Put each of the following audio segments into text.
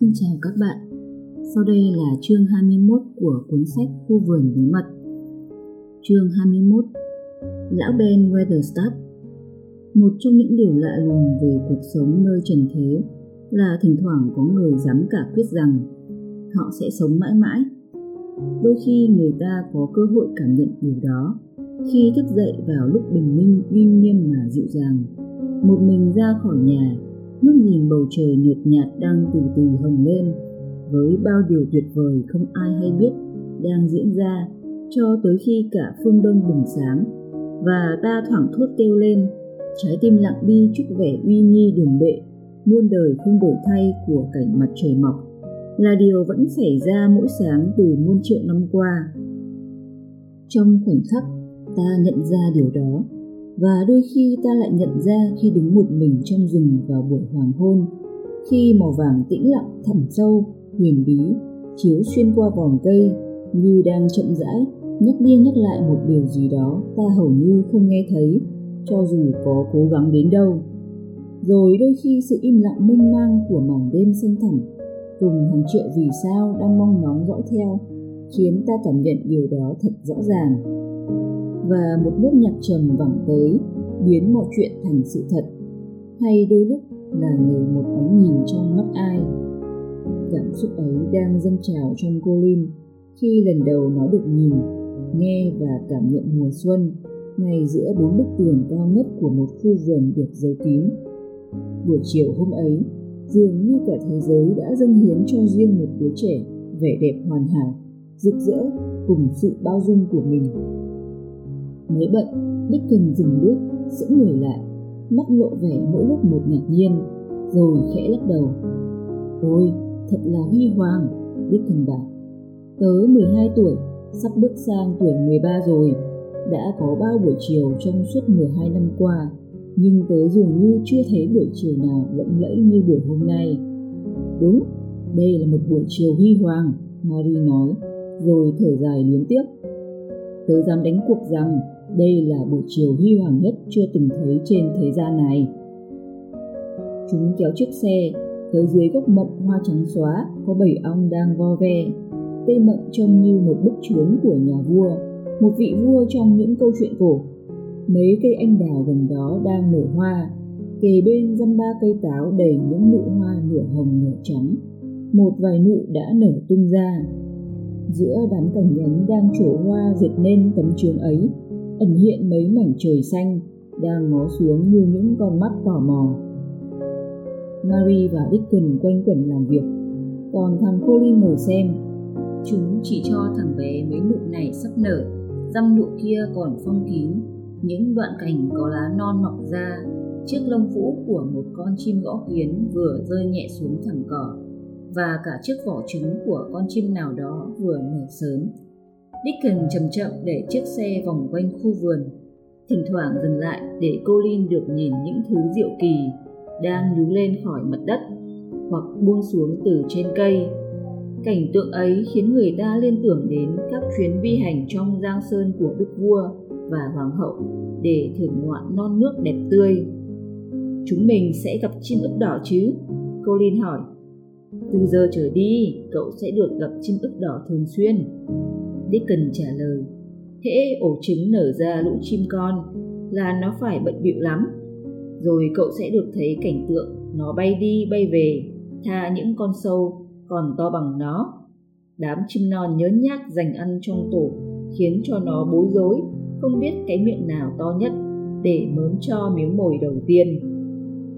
Xin chào các bạn. Sau đây là chương 21 của cuốn sách Khu vườn bí mật. Chương 21 Lão Ben Weatherstaff Một trong những điều lạ lùng về cuộc sống nơi trần thế là thỉnh thoảng có người dám cả quyết rằng họ sẽ sống mãi mãi. Đôi khi người ta có cơ hội cảm nhận điều đó khi thức dậy vào lúc bình minh uy nghiêm mà dịu dàng, một mình ra khỏi nhà ngước nhìn bầu trời nhợt nhạt đang từ từ hồng lên. Với bao điều tuyệt vời không ai hay biết đang diễn ra cho tới khi cả phương đông bừng sáng và ta thoảng thốt kêu lên, trái tim lặng đi chút vẻ uy nghi đường bệ, muôn đời không đổi thay của cảnh mặt trời mọc. Là điều vẫn xảy ra mỗi sáng từ muôn triệu năm qua. Trong khoảnh khắc, ta nhận ra điều đó và đôi khi ta lại nhận ra khi đứng một mình trong rừng vào buổi hoàng hôn, khi màu vàng tĩnh lặng thẳm sâu, huyền bí, chiếu xuyên qua vòng cây, như đang chậm rãi nhắc đi nhắc lại một điều gì đó ta hầu như không nghe thấy, cho dù có cố gắng đến đâu. Rồi đôi khi sự im lặng mênh mang của mảng đêm xanh thẳm cùng hàng triệu vì sao đang mong ngóng dõi theo khiến ta cảm nhận điều đó thật rõ ràng và một nốt nhạc trầm vẳng tới, biến mọi chuyện thành sự thật. Hay đôi lúc là nhờ một ánh nhìn trong mắt ai. Cảm xúc ấy đang dâng trào trong cô Lin khi lần đầu nó được nhìn, nghe và cảm nhận mùa xuân ngay giữa bốn bức tường cao nhất của một khu vườn được giấu kín. Buổi chiều hôm ấy, dường như cả thế giới đã dâng hiến cho riêng một đứa trẻ vẻ đẹp hoàn hảo, rực rỡ cùng sự bao dung của mình mới bận Dickens dừng bước sững người lại, mắt lộ vẻ mỗi lúc một ngạc nhiên, rồi khẽ lắc đầu. Ôi, thật là huy hoàng Dickens bảo. Tớ 12 tuổi, sắp bước sang tuổi 13 rồi, đã có bao buổi chiều trong suốt 12 năm qua, nhưng tớ dường như chưa thấy buổi chiều nào lộng lẫy như buổi hôm nay. Đúng, đây là một buổi chiều huy hoàng Marie nói, rồi thở dài luyến tiếc tớ dám đánh cuộc rằng đây là buổi chiều huy hoàng nhất chưa từng thấy trên thế gian này. Chúng kéo chiếc xe, tới dưới gốc mận hoa trắng xóa có bảy ong đang vo ve. Cây mận trông như một bức chướng của nhà vua, một vị vua trong những câu chuyện cổ. Mấy cây anh đào gần đó đang nở hoa, kề bên dăm ba cây táo đầy những nụ hoa nửa hồng nửa trắng. Một vài nụ đã nở tung ra. Giữa đám cành nhánh đang trổ hoa dệt nên tấm trường ấy ẩn hiện mấy mảnh trời xanh đang ngó xuống như những con mắt tò mò. Mary và Dickon quanh quẩn làm việc, còn thằng Colin ngồi xem. Chúng chỉ cho thằng bé mấy nụ này sắp nở, răm nụ kia còn phong kín, những đoạn cành có lá non mọc ra, chiếc lông vũ của một con chim gõ kiến vừa rơi nhẹ xuống thẳng cỏ, và cả chiếc vỏ trứng của con chim nào đó vừa nở sớm Dickon chậm chậm để chiếc xe vòng quanh khu vườn, thỉnh thoảng dừng lại để cô Lin được nhìn những thứ diệu kỳ đang nhú lên khỏi mặt đất hoặc buông xuống từ trên cây. Cảnh tượng ấy khiến người ta liên tưởng đến các chuyến vi hành trong giang sơn của đức vua và hoàng hậu để thưởng ngoạn non nước đẹp tươi. Chúng mình sẽ gặp chim ức đỏ chứ? Cô Lin hỏi. Từ giờ trở đi, cậu sẽ được gặp chim ức đỏ thường xuyên. Dickens trả lời. Hễ ổ trứng nở ra lũ chim con là nó phải bận bịu lắm. Rồi cậu sẽ được thấy cảnh tượng nó bay đi bay về, tha những con sâu còn to bằng nó. Đám chim non nhớ nhác dành ăn trong tổ khiến cho nó bối rối, không biết cái miệng nào to nhất để mớm cho miếng mồi đầu tiên.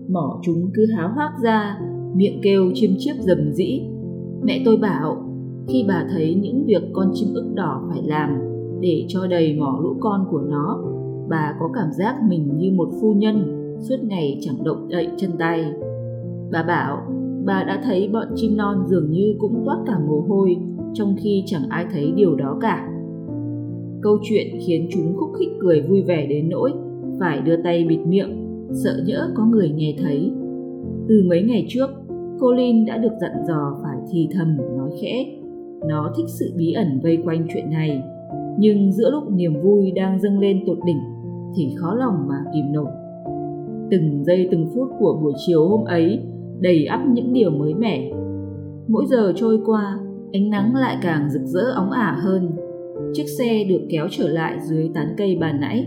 Mỏ chúng cứ háo hoác ra, miệng kêu chiêm chiếp rầm rĩ. Mẹ tôi bảo khi bà thấy những việc con chim ức đỏ phải làm để cho đầy mỏ lũ con của nó, bà có cảm giác mình như một phu nhân suốt ngày chẳng động đậy chân tay. Bà bảo, bà đã thấy bọn chim non dường như cũng toát cả mồ hôi, trong khi chẳng ai thấy điều đó cả. Câu chuyện khiến chúng khúc khích cười vui vẻ đến nỗi phải đưa tay bịt miệng, sợ nhỡ có người nghe thấy. Từ mấy ngày trước, Colin đã được dặn dò phải thì thầm, nói khẽ nó thích sự bí ẩn vây quanh chuyện này nhưng giữa lúc niềm vui đang dâng lên tột đỉnh thì khó lòng mà kìm nổi từng giây từng phút của buổi chiều hôm ấy đầy ắp những điều mới mẻ Mỗi giờ trôi qua, ánh nắng lại càng rực rỡ óng ả hơn. Chiếc xe được kéo trở lại dưới tán cây bàn nãy.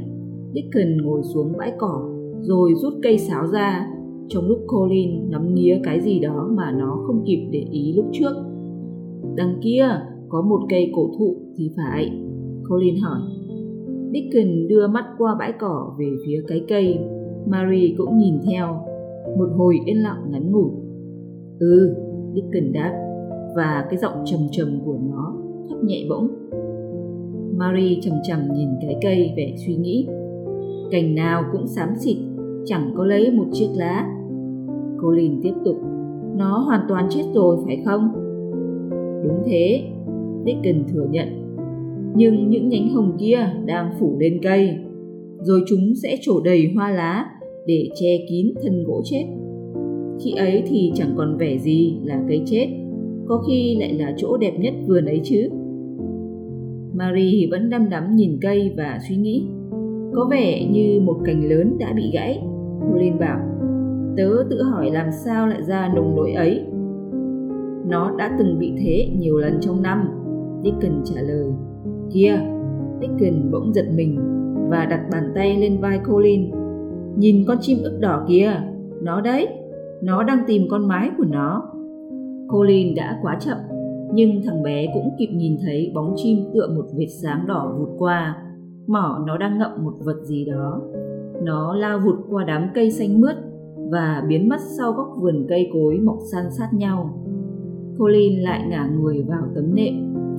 Dickon ngồi xuống bãi cỏ, rồi rút cây sáo ra, trong lúc Colin ngắm nghía cái gì đó mà nó không kịp để ý lúc trước. Đằng kia có một cây cổ thụ thì phải, Colin hỏi. Dickon đưa mắt qua bãi cỏ về phía cái cây. Mary cũng nhìn theo. Một hồi yên lặng ngắn ngủi. Ừ, Dickon đáp. Và cái giọng trầm trầm của nó thấp nhẹ bỗng. Mary chầm chầm nhìn cái cây vẻ suy nghĩ. Cành nào cũng xám xịt, chẳng có lấy một chiếc lá. Colin tiếp tục. Nó hoàn toàn chết rồi phải không? Đúng thế, Dickens thừa nhận nhưng những nhánh hồng kia đang phủ lên cây rồi chúng sẽ trổ đầy hoa lá để che kín thân gỗ chết. Khi ấy thì chẳng còn vẻ gì là cây chết có khi lại là chỗ đẹp nhất vườn ấy chứ. Marie vẫn đăm đắm nhìn cây và suy nghĩ. Có vẻ như một cành lớn đã bị gãy. Colin bảo tớ tự hỏi làm sao lại ra nồng nỗi ấy? Nó đã từng bị thế nhiều lần trong năm Dickon trả lời Kia, Dickon bỗng giật mình và đặt bàn tay lên vai Colin. Nhìn con chim ức đỏ kia, nó đấy, nó đang tìm con mái của nó. Colin đã quá chậm, nhưng thằng bé cũng kịp nhìn thấy bóng chim tựa một vệt sáng đỏ vụt qua. Mỏ nó đang ngậm một vật gì đó. Nó lao vụt qua đám cây xanh mướt và biến mất sau góc vườn cây cối mọc san sát nhau. Colin lại ngả người vào tấm nệm,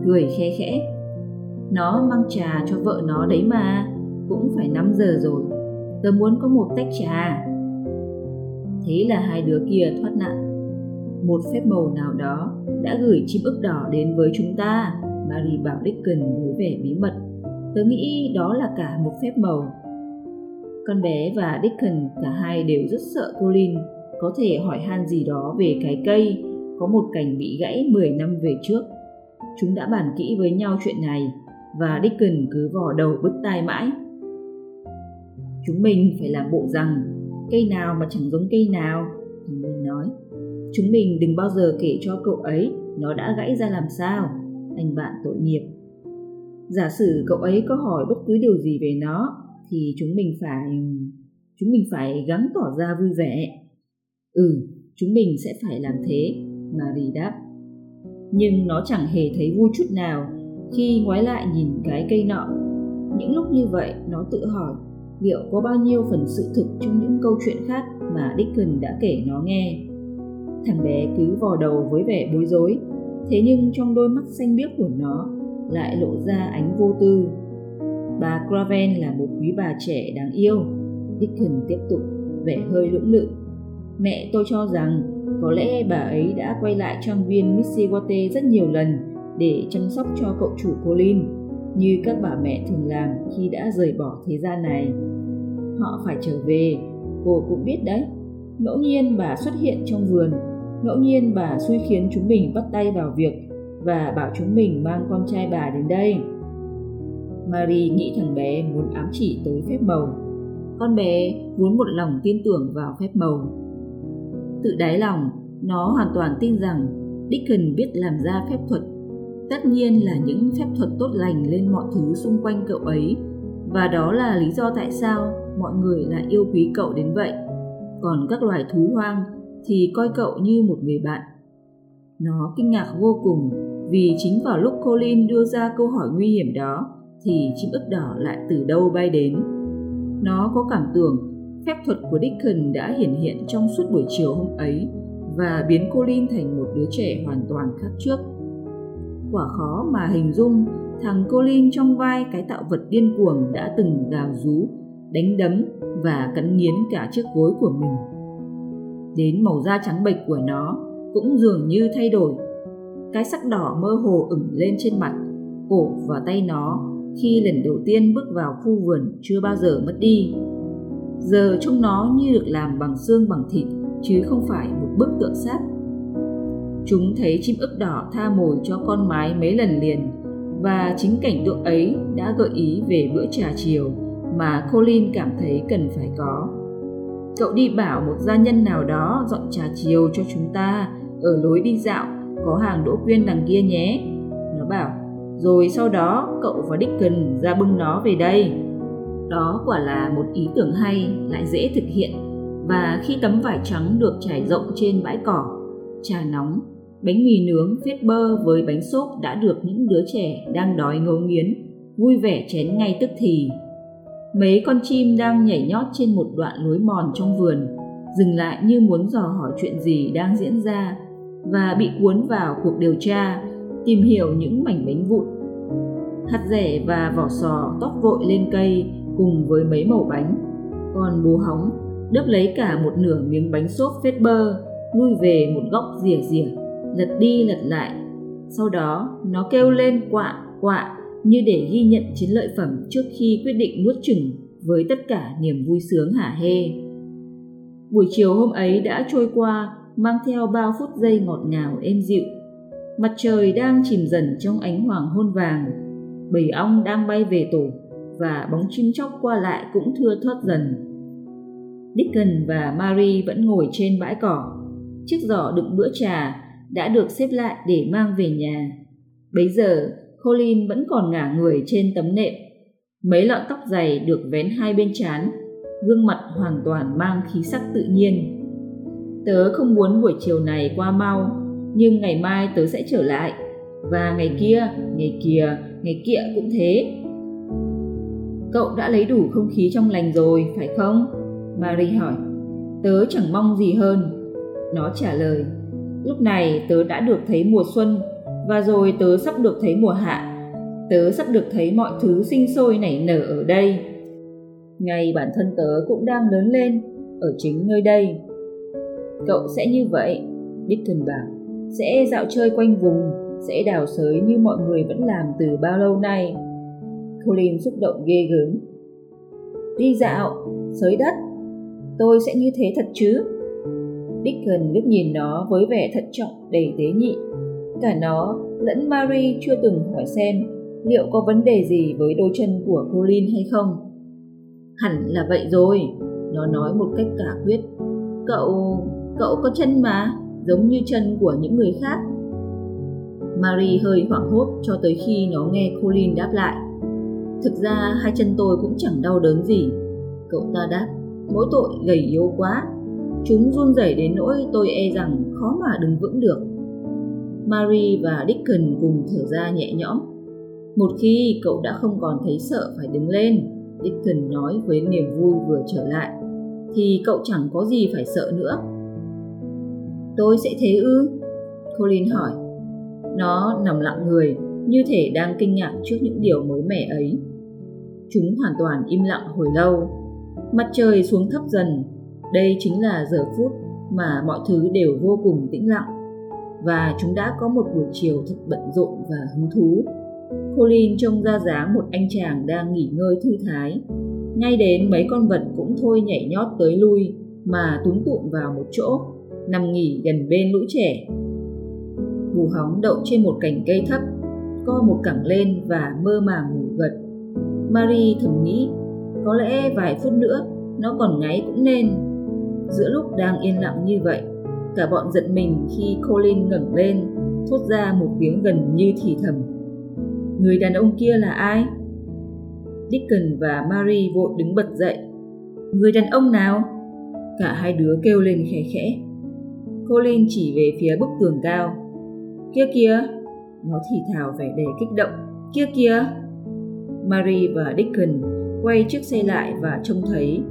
cười khe khẽ. Nó mang trà cho vợ nó đấy mà Cũng phải 5 giờ rồi Tớ muốn có một tách trà. Thế là hai đứa kia thoát nạn. Một phép màu nào đó đã gửi chim ức đỏ đến với chúng ta Mary bảo Dickon với vẻ bí mật. Tớ nghĩ đó là cả một phép màu. Con bé và Dickon cả hai đều rất sợ Colin Có thể hỏi han gì đó về cái cây. Có một cành bị gãy 10 năm về trước Chúng đã bàn kỹ với nhau chuyện này và Dickon cứ vò đầu bứt tai mãi. Chúng mình phải làm bộ rằng cây nào mà chẳng giống cây nào, thằng mình nói. Chúng mình đừng bao giờ kể cho cậu ấy nó đã gãy ra làm sao, anh bạn tội nghiệp. Giả sử cậu ấy có hỏi bất cứ điều gì về nó thì chúng mình phải chúng mình phải gắng tỏ ra vui vẻ. Ừ, chúng mình sẽ phải làm thế, Marie đáp. Nhưng nó chẳng hề thấy vui chút nào khi ngoái lại nhìn cái cây nọ những lúc như vậy nó tự hỏi liệu có bao nhiêu phần sự thực trong những câu chuyện khác mà Dickon đã kể nó nghe. Thằng bé cứ vò đầu với vẻ bối rối, thế nhưng trong đôi mắt xanh biếc của nó lại lộ ra ánh vô tư. Bà Craven là một quý bà trẻ đáng yêu. Dickon tiếp tục, vẻ hơi lưỡng lự. Mẹ tôi cho rằng có lẽ bà ấy đã quay lại trang viên Missiwate rất nhiều lần để chăm sóc cho cậu chủ Colin như các bà mẹ thường làm khi đã rời bỏ thế gian này. Họ phải trở về, cô cũng biết đấy. Ngẫu nhiên bà xuất hiện trong vườn, ngẫu nhiên bà xui khiến chúng mình bắt tay vào việc và bảo chúng mình mang con trai bà đến đây. Marie nghĩ thằng bé muốn ám chỉ tới phép màu. Con bé muốn một lòng tin tưởng vào phép màu. Tự đáy lòng, nó hoàn toàn tin rằng Dickon biết làm ra phép thuật. Tất nhiên là những phép thuật tốt lành lên mọi thứ xung quanh cậu ấy. Và đó là lý do tại sao mọi người lại yêu quý cậu đến vậy. Còn các loài thú hoang thì coi cậu như một người bạn. Nó kinh ngạc vô cùng vì chính vào lúc Colin đưa ra câu hỏi nguy hiểm đó thì chim ức đỏ lại từ đâu bay đến. Nó có cảm tưởng phép thuật của Dickon đã hiển hiện trong suốt buổi chiều hôm ấy và biến Colin thành một đứa trẻ hoàn toàn khác trước quả khó mà hình dung thằng Colin trong vai cái tạo vật điên cuồng đã từng gào rú, đánh đấm và cắn nghiến cả chiếc gối của mình. Đến màu da trắng bệch của nó cũng dường như thay đổi. Cái sắc đỏ mơ hồ ửng lên trên mặt, cổ và tay nó khi lần đầu tiên bước vào khu vườn chưa bao giờ mất đi. Giờ trông nó như được làm bằng xương bằng thịt chứ không phải một bức tượng sắt Chúng thấy chim ức đỏ tha mồi cho con mái mấy lần liền và chính cảnh tượng ấy đã gợi ý về bữa trà chiều mà Colin cảm thấy cần phải có. Cậu đi bảo một gia nhân nào đó dọn trà chiều cho chúng ta ở lối đi dạo có hàng đỗ quyên đằng kia nhé. Nó bảo, rồi sau đó cậu và Dickon ra bưng nó về đây. Đó quả là một ý tưởng hay, lại dễ thực hiện. Và khi tấm vải trắng được trải rộng trên bãi cỏ, trà nóng, bánh mì nướng phết bơ với bánh xốp đã được những đứa trẻ đang đói ngấu nghiến, vui vẻ chén ngay tức thì. Mấy con chim đang nhảy nhót trên một đoạn lối mòn trong vườn, dừng lại như muốn dò hỏi chuyện gì đang diễn ra và bị cuốn vào cuộc điều tra, tìm hiểu những mảnh bánh vụn. Hạt rẻ và vỏ sò tóc vội lên cây cùng với mấy mẩu bánh, còn bố hóng đớp lấy cả một nửa miếng bánh xốp phết bơ, lui về một góc rìa rìa, lật đi lật lại. Sau đó nó kêu lên quạ quạ như để ghi nhận chiến lợi phẩm trước khi quyết định nuốt chừng với tất cả niềm vui sướng hả hê. Buổi chiều hôm ấy đã trôi qua mang theo bao phút giây ngọt ngào êm dịu. Mặt trời đang chìm dần trong ánh hoàng hôn vàng, bầy ong đang bay về tổ và bóng chim chóc qua lại cũng thưa thớt dần. Dickon và Mary vẫn ngồi trên bãi cỏ. Chiếc giỏ đựng bữa trà đã được xếp lại để mang về nhà. Bấy giờ, Colin vẫn còn ngả người trên tấm nệm. Mấy lọn tóc dày được vén hai bên trán, gương mặt hoàn toàn mang khí sắc tự nhiên. Tớ không muốn buổi chiều này qua mau, nhưng ngày mai tớ sẽ trở lại. Và ngày kia, ngày kia, ngày kia cũng thế. Cậu đã lấy đủ không khí trong lành rồi, phải không? Marie hỏi. Tớ chẳng mong gì hơn. Nó trả lời. Lúc này tớ đã được thấy mùa xuân và rồi tớ sắp được thấy mùa hạ. Tớ sắp được thấy mọi thứ sinh sôi nảy nở ở đây. Ngay bản thân tớ cũng đang lớn lên ở chính nơi đây. Cậu sẽ như vậy, Dickon bảo. Sẽ dạo chơi quanh vùng, sẽ đào sới như mọi người vẫn làm từ bao lâu nay. Colin xúc động ghê gớm. Đi dạo, sới đất, tôi sẽ như thế thật chứ? Dickon liếc nhìn nó với vẻ thận trọng đầy tế nhị. Cả nó lẫn Marie chưa từng hỏi xem liệu có vấn đề gì với đôi chân của Colin hay không. Hẳn là vậy rồi, nó nói một cách cả quyết. Cậu, cậu có chân mà, giống như chân của những người khác. Marie hơi hoảng hốt cho tới khi nó nghe Colin đáp lại. Thực ra hai chân tôi cũng chẳng đau đớn gì. Cậu ta đáp, mỗi tội gầy yếu quá. Chúng run rẩy đến nỗi tôi e rằng khó mà đứng vững được. Marie và Dickon cùng thở ra nhẹ nhõm. Một khi cậu đã không còn thấy sợ phải đứng lên, Dickon nói với niềm vui vừa trở lại, thì cậu chẳng có gì phải sợ nữa. Tôi sẽ thế ư? Colin hỏi. Nó nằm lặng người, như thể đang kinh ngạc trước những điều mới mẻ ấy. Chúng hoàn toàn im lặng hồi lâu. Mặt trời xuống thấp dần. Đây chính là giờ phút mà mọi thứ đều vô cùng tĩnh lặng. Và chúng đã có một buổi chiều thật bận rộn và hứng thú. Colin trông ra dáng một anh chàng đang nghỉ ngơi thư thái. Ngay đến mấy con vật cũng thôi nhảy nhót tới lui mà túm tụm vào một chỗ, nằm nghỉ gần bên lũ trẻ. Bù hóng đậu trên một cành cây thấp, co một cẳng lên và mơ màng ngủ gật. Marie thầm nghĩ, có lẽ vài phút nữa nó còn ngáy cũng nên. Giữa lúc đang yên lặng như vậy, cả bọn giật mình khi Colin ngẩng lên, thốt ra một tiếng gần như thì thầm. Người đàn ông kia là ai? Dickon và Marie vội đứng bật dậy. Người đàn ông nào? Cả hai đứa kêu lên khẽ khẽ. Colin chỉ về phía bức tường cao. Kia kia, nó thì thào vẻ đầy kích động. Kia kia. Mary và Dickon quay chiếc xe lại và trông thấy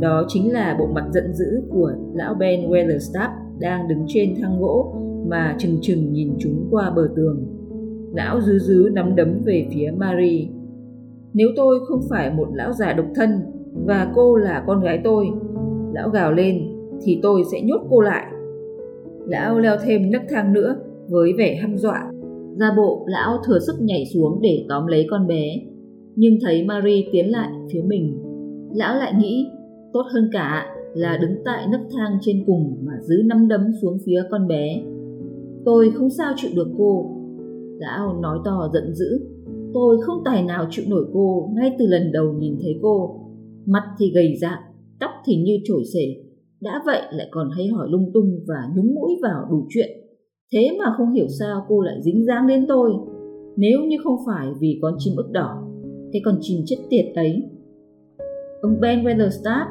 đó chính là bộ mặt giận dữ của lão Ben Wellerstaff đang đứng trên thang gỗ mà chừng chừng nhìn chúng qua bờ tường. Lão dứ dứ nắm đấm về phía Mary Nếu tôi không phải một lão già độc thân và cô là con gái tôi, lão gào lên thì tôi sẽ nhốt cô lại. Lão leo thêm nấc thang nữa với vẻ hăm dọa. Ra bộ lão thừa sức nhảy xuống để tóm lấy con bé. Nhưng thấy Marie tiến lại phía mình, lão lại nghĩ tốt hơn cả là đứng tại nấc thang trên cùng mà giữ nắm đấm xuống phía con bé. Tôi không sao chịu được cô. Lão nói to giận dữ. Tôi không tài nào chịu nổi cô ngay từ lần đầu nhìn thấy cô. Mặt thì gầy dạng, tóc thì như trổi xể. Đã vậy lại còn hay hỏi lung tung và nhúng mũi vào đủ chuyện. Thế mà không hiểu sao cô lại dính dáng đến tôi. Nếu như không phải vì con chim ức đỏ, cái con chim chết tiệt ấy. Ông Ben Weatherstaff,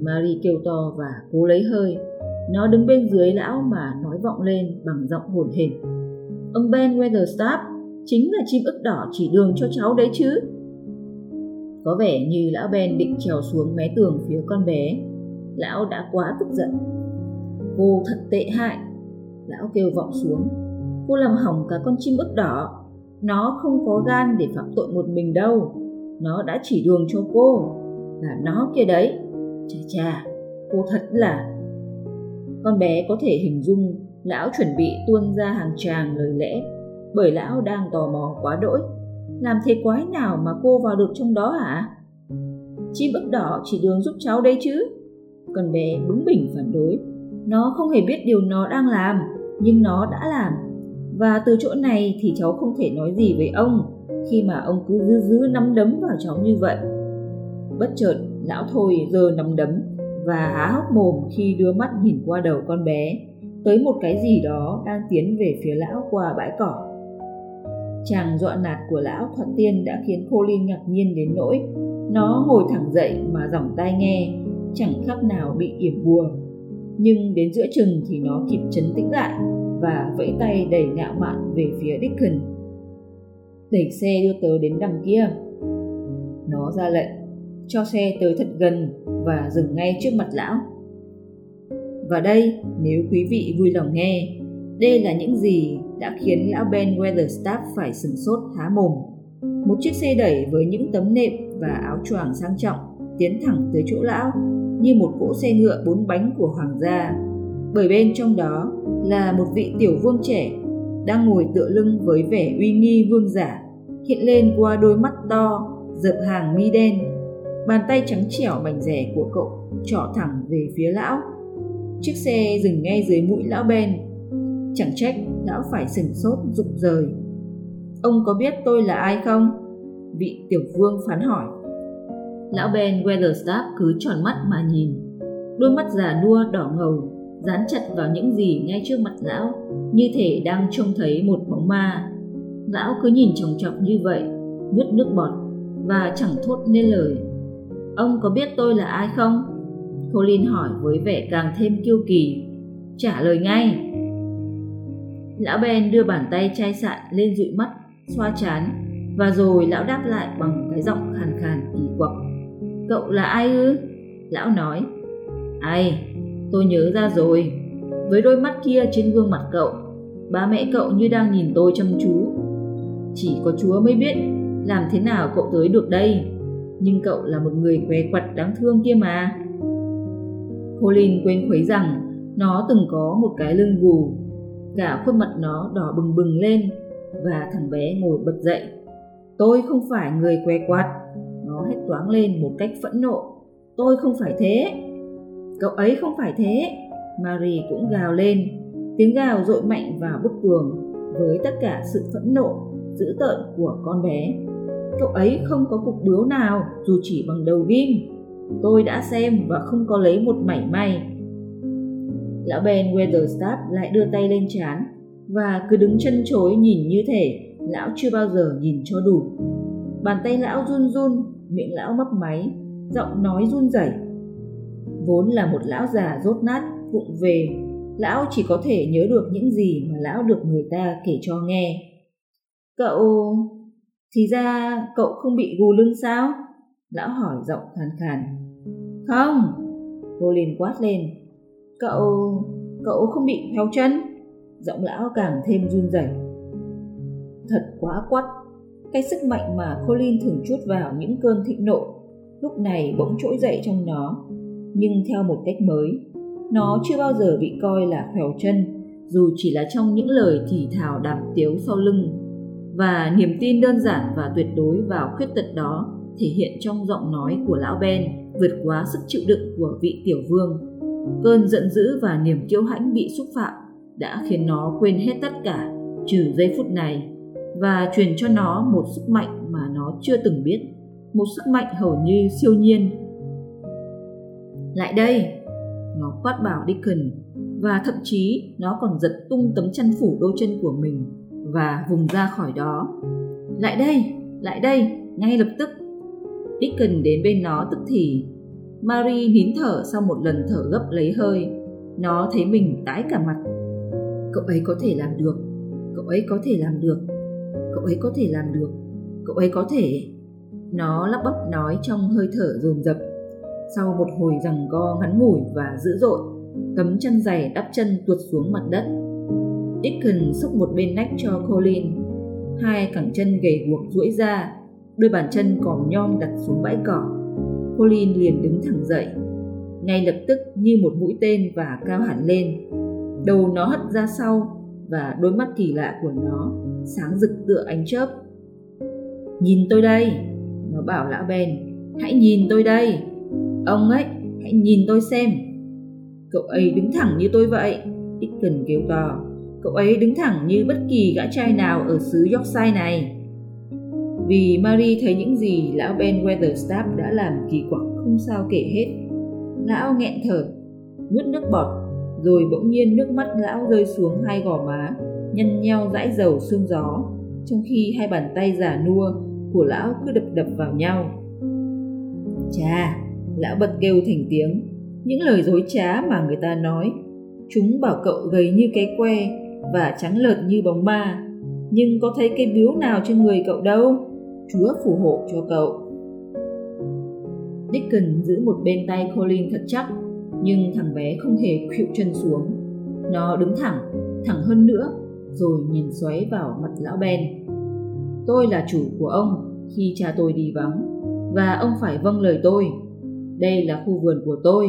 Marie kêu to và cố lấy hơi. Nó đứng bên dưới lão mà nói vọng lên bằng giọng hồn hển. Ông Ben Weatherstaff chính là chim ức đỏ chỉ đường cho cháu đấy chứ. Có vẻ như lão Ben định trèo xuống mé tường phía con bé. Lão đã quá tức giận. Cô thật tệ hại. Lão kêu vọng xuống. Cô làm hỏng cả con chim ức đỏ. Nó không có gan để phạm tội một mình đâu. Nó đã chỉ đường cho cô. Là nó kia đấy. Chà chà, cô thật là... Con bé có thể hình dung lão chuẩn bị tuôn ra hàng tràng lời lẽ bởi lão đang tò mò quá đỗi. Làm thế quái nào mà cô vào được trong đó hả? Chim ức đỏ chỉ đường giúp cháu đây chứ. Con bé bướng bỉnh phản đối. Nó không hề biết điều nó đang làm, nhưng nó đã làm. Và từ chỗ này thì cháu không thể nói gì với ông khi mà ông cứ giữ giữ nắm đấm vào cháu như vậy. Bất chợt, lão thôi giơ nắm đấm và há hốc mồm khi đưa mắt nhìn qua đầu con bé tới một cái gì đó đang tiến về phía lão qua bãi cỏ. Chàng dọa nạt của lão thoạt tiên đã khiến Colin ngạc nhiên đến nỗi nó ngồi thẳng dậy mà giỏng tai nghe chẳng khác nào bị yểm bùa. Nhưng đến giữa chừng thì nó kịp chấn tĩnh lại và vẫy tay đầy ngạo mạn về phía Dickon. Đẩy xe đưa tớ đến đằng kia. Nó ra lệnh, cho xe tới thật gần và dừng ngay trước mặt lão. Và đây, nếu quý vị vui lòng nghe, đây là những gì đã khiến lão Ben Weatherstaff phải sừng sốt há mồm. Một chiếc xe đẩy với những tấm nệm và áo choàng sang trọng tiến thẳng tới chỗ lão như một cỗ xe ngựa bốn bánh của hoàng gia. Bởi bên trong đó là một vị tiểu vương trẻ đang ngồi tựa lưng với vẻ uy nghi vương giả, hiện lên qua đôi mắt to, dập hàng mi đen, bàn tay trắng trẻo mảnh rẻ của cậu trỏ thẳng về phía lão. Chiếc xe dừng ngay dưới mũi lão ben. Chẳng trách lão phải sừng sốt rụng rời. Ông có biết tôi là ai không? Vị tiểu vương phán hỏi lão ben weatherstaff cứ tròn mắt mà nhìn. Đôi mắt già nua, đỏ ngầu, dán chặt vào những gì ngay trước mặt lão, như thể đang trông thấy một bóng ma. Lão cứ nhìn chòng chọc như vậy, nuốt nước bọt, và chẳng thốt nên lời. Ông có biết tôi là ai không? Colin hỏi với vẻ càng thêm kiêu kỳ. Trả lời ngay. Lão ben đưa bàn tay chai sạn lên dụi mắt, xoa chán, và rồi lão đáp lại bằng cái giọng khàn khàn cậu là ai ư? Lão nói. Ai? Tôi nhớ ra rồi. Với đôi mắt kia trên gương mặt cậu, ba mẹ cậu như đang nhìn tôi chăm chú. Chỉ có chúa mới biết làm thế nào cậu tới được đây. Nhưng cậu là một người què quặt đáng thương kia mà. Colin quên khuấy rằng nó từng có một cái lưng gù. Cả khuôn mặt nó đỏ bừng bừng lên và thằng bé ngồi bật dậy. Tôi không phải người què quặt nó hét toáng lên một cách phẫn nộ. Tôi không phải thế. Cậu ấy không phải thế. Marie cũng gào lên. Tiếng gào dội mạnh vào bức tường với tất cả sự phẫn nộ, dữ tợn của con bé. Cậu ấy không có cục bướu nào, dù chỉ bằng đầu ghim tôi đã xem và không có lấy một mảy may. Lão ben weatherstaff lại đưa tay lên chán và cứ đứng chân chối nhìn như thể lão chưa bao giờ nhìn cho đủ. Bàn tay lão run run miệng lão mấp máy, giọng nói run rẩy. Vốn là một lão già rốt nát, vụng về, lão chỉ có thể nhớ được những gì mà lão được người ta kể cho nghe. Cậu, thì ra cậu không bị gù lưng sao? Lão hỏi giọng khàn khàn. Không. Cô liền quát lên. Cậu cậu không bị héo chân? Giọng lão càng thêm run rẩy. Thật quá quắt cái sức mạnh mà Colin thường chút vào những cơn thịnh nộ, lúc này bỗng trỗi dậy trong nó. Nhưng theo một cách mới, nó chưa bao giờ bị coi là khèo chân, dù chỉ là trong những lời thì thào đàm tiếu sau lưng. Và niềm tin đơn giản và tuyệt đối vào khuyết tật đó thể hiện trong giọng nói của lão Ben vượt quá sức chịu đựng của vị tiểu vương. Cơn giận dữ và niềm kiêu hãnh bị xúc phạm đã khiến nó quên hết tất cả, trừ giây phút này và truyền cho nó một sức mạnh mà nó chưa từng biết, một sức mạnh hầu như siêu nhiên. Lại đây, nó quát bảo Dickon, và thậm chí nó còn giật tung tấm chăn phủ đôi chân của mình và vùng ra khỏi đó. Lại đây, lại đây, ngay lập tức. Deacon đến bên nó tức thì. Marie nín thở sau một lần thở gấp lấy hơi. Nó thấy mình tái cả mặt. Cậu ấy có thể làm được, cậu ấy có thể làm được, cậu ấy có thể làm được, cậu ấy có thể. Nó lắp bắp nói trong hơi thở dồn dập. Sau một hồi rằng co ngắn ngủi và dữ dội, tấm chân giày đắp chân tuột xuống mặt đất. Deacon xúc một bên nách cho Colin. Hai cẳng chân gầy guộc duỗi ra, đôi bàn chân còn nhom đặt xuống bãi cỏ. Colin liền đứng thẳng dậy, ngay lập tức như một mũi tên và cao hẳn lên. Đầu nó hất ra sau và đôi mắt kỳ lạ của nó sáng rực tựa ánh chớp. Nhìn tôi đây, nó bảo lão Ben, hãy nhìn tôi đây. Ông ấy, hãy nhìn tôi xem. Cậu ấy đứng thẳng như tôi vậy, Dickon kêu to. Cậu ấy đứng thẳng như bất kỳ gã trai nào ở xứ Yorkshire này. Vì Marie thấy những gì lão Ben Weatherstaff đã làm kỳ quặc không sao kể hết. Lão nghẹn thở, nuốt nước bọt, rồi bỗng nhiên nước mắt lão rơi xuống hai gò má, nhăn nheo dãi dầu sương gió, trong khi hai bàn tay giả nua của lão cứ đập đập vào nhau. Chà, lão bật kêu thành tiếng, những lời dối trá mà người ta nói. Chúng bảo cậu gầy như cái que và trắng lợt như bóng ma, nhưng có thấy cái biếu nào trên người cậu đâu. Chúa phù hộ cho cậu. Dickon giữ một bên tay Colin thật chắc, nhưng thằng bé không hề khuỵu chân xuống. Nó đứng thẳng, thẳng hơn nữa, rồi nhìn xoáy vào mặt lão Ben. Tôi là chủ của ông khi cha tôi đi vắng, và ông phải vâng lời tôi. Đây là khu vườn của tôi,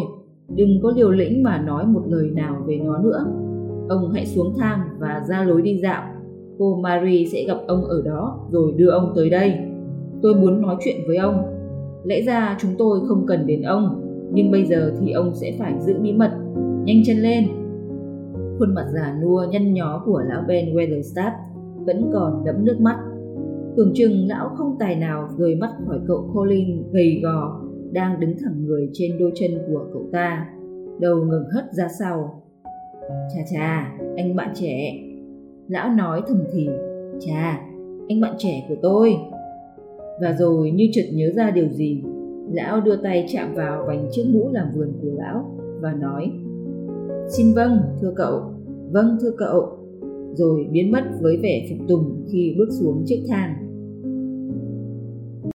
đừng có liều lĩnh mà nói một lời nào về nó nữa. Ông hãy xuống thang và ra lối đi dạo. Cô Marie sẽ gặp ông ở đó rồi đưa ông tới đây. Tôi muốn nói chuyện với ông. Lẽ ra chúng tôi không cần đến ông, nhưng bây giờ thì ông sẽ phải giữ bí mật. Nhanh chân lên. Khuôn mặt già nua nhăn nhó của lão Ben Weatherstaff vẫn còn đẫm nước mắt. Tưởng chừng lão không tài nào rời mắt khỏi cậu Colin gầy gò đang đứng thẳng người trên đôi chân của cậu ta, đầu ngừng hất ra sau. Chà chà, anh bạn trẻ. Lão nói thầm thì, chà, anh bạn trẻ của tôi. Và rồi như chợt nhớ ra điều gì, lão đưa tay chạm vào vành chiếc mũ làm vườn của lão và nói Xin vâng, thưa cậu, vâng thưa cậu, rồi biến mất với vẻ phục tùng khi bước xuống chiếc thang.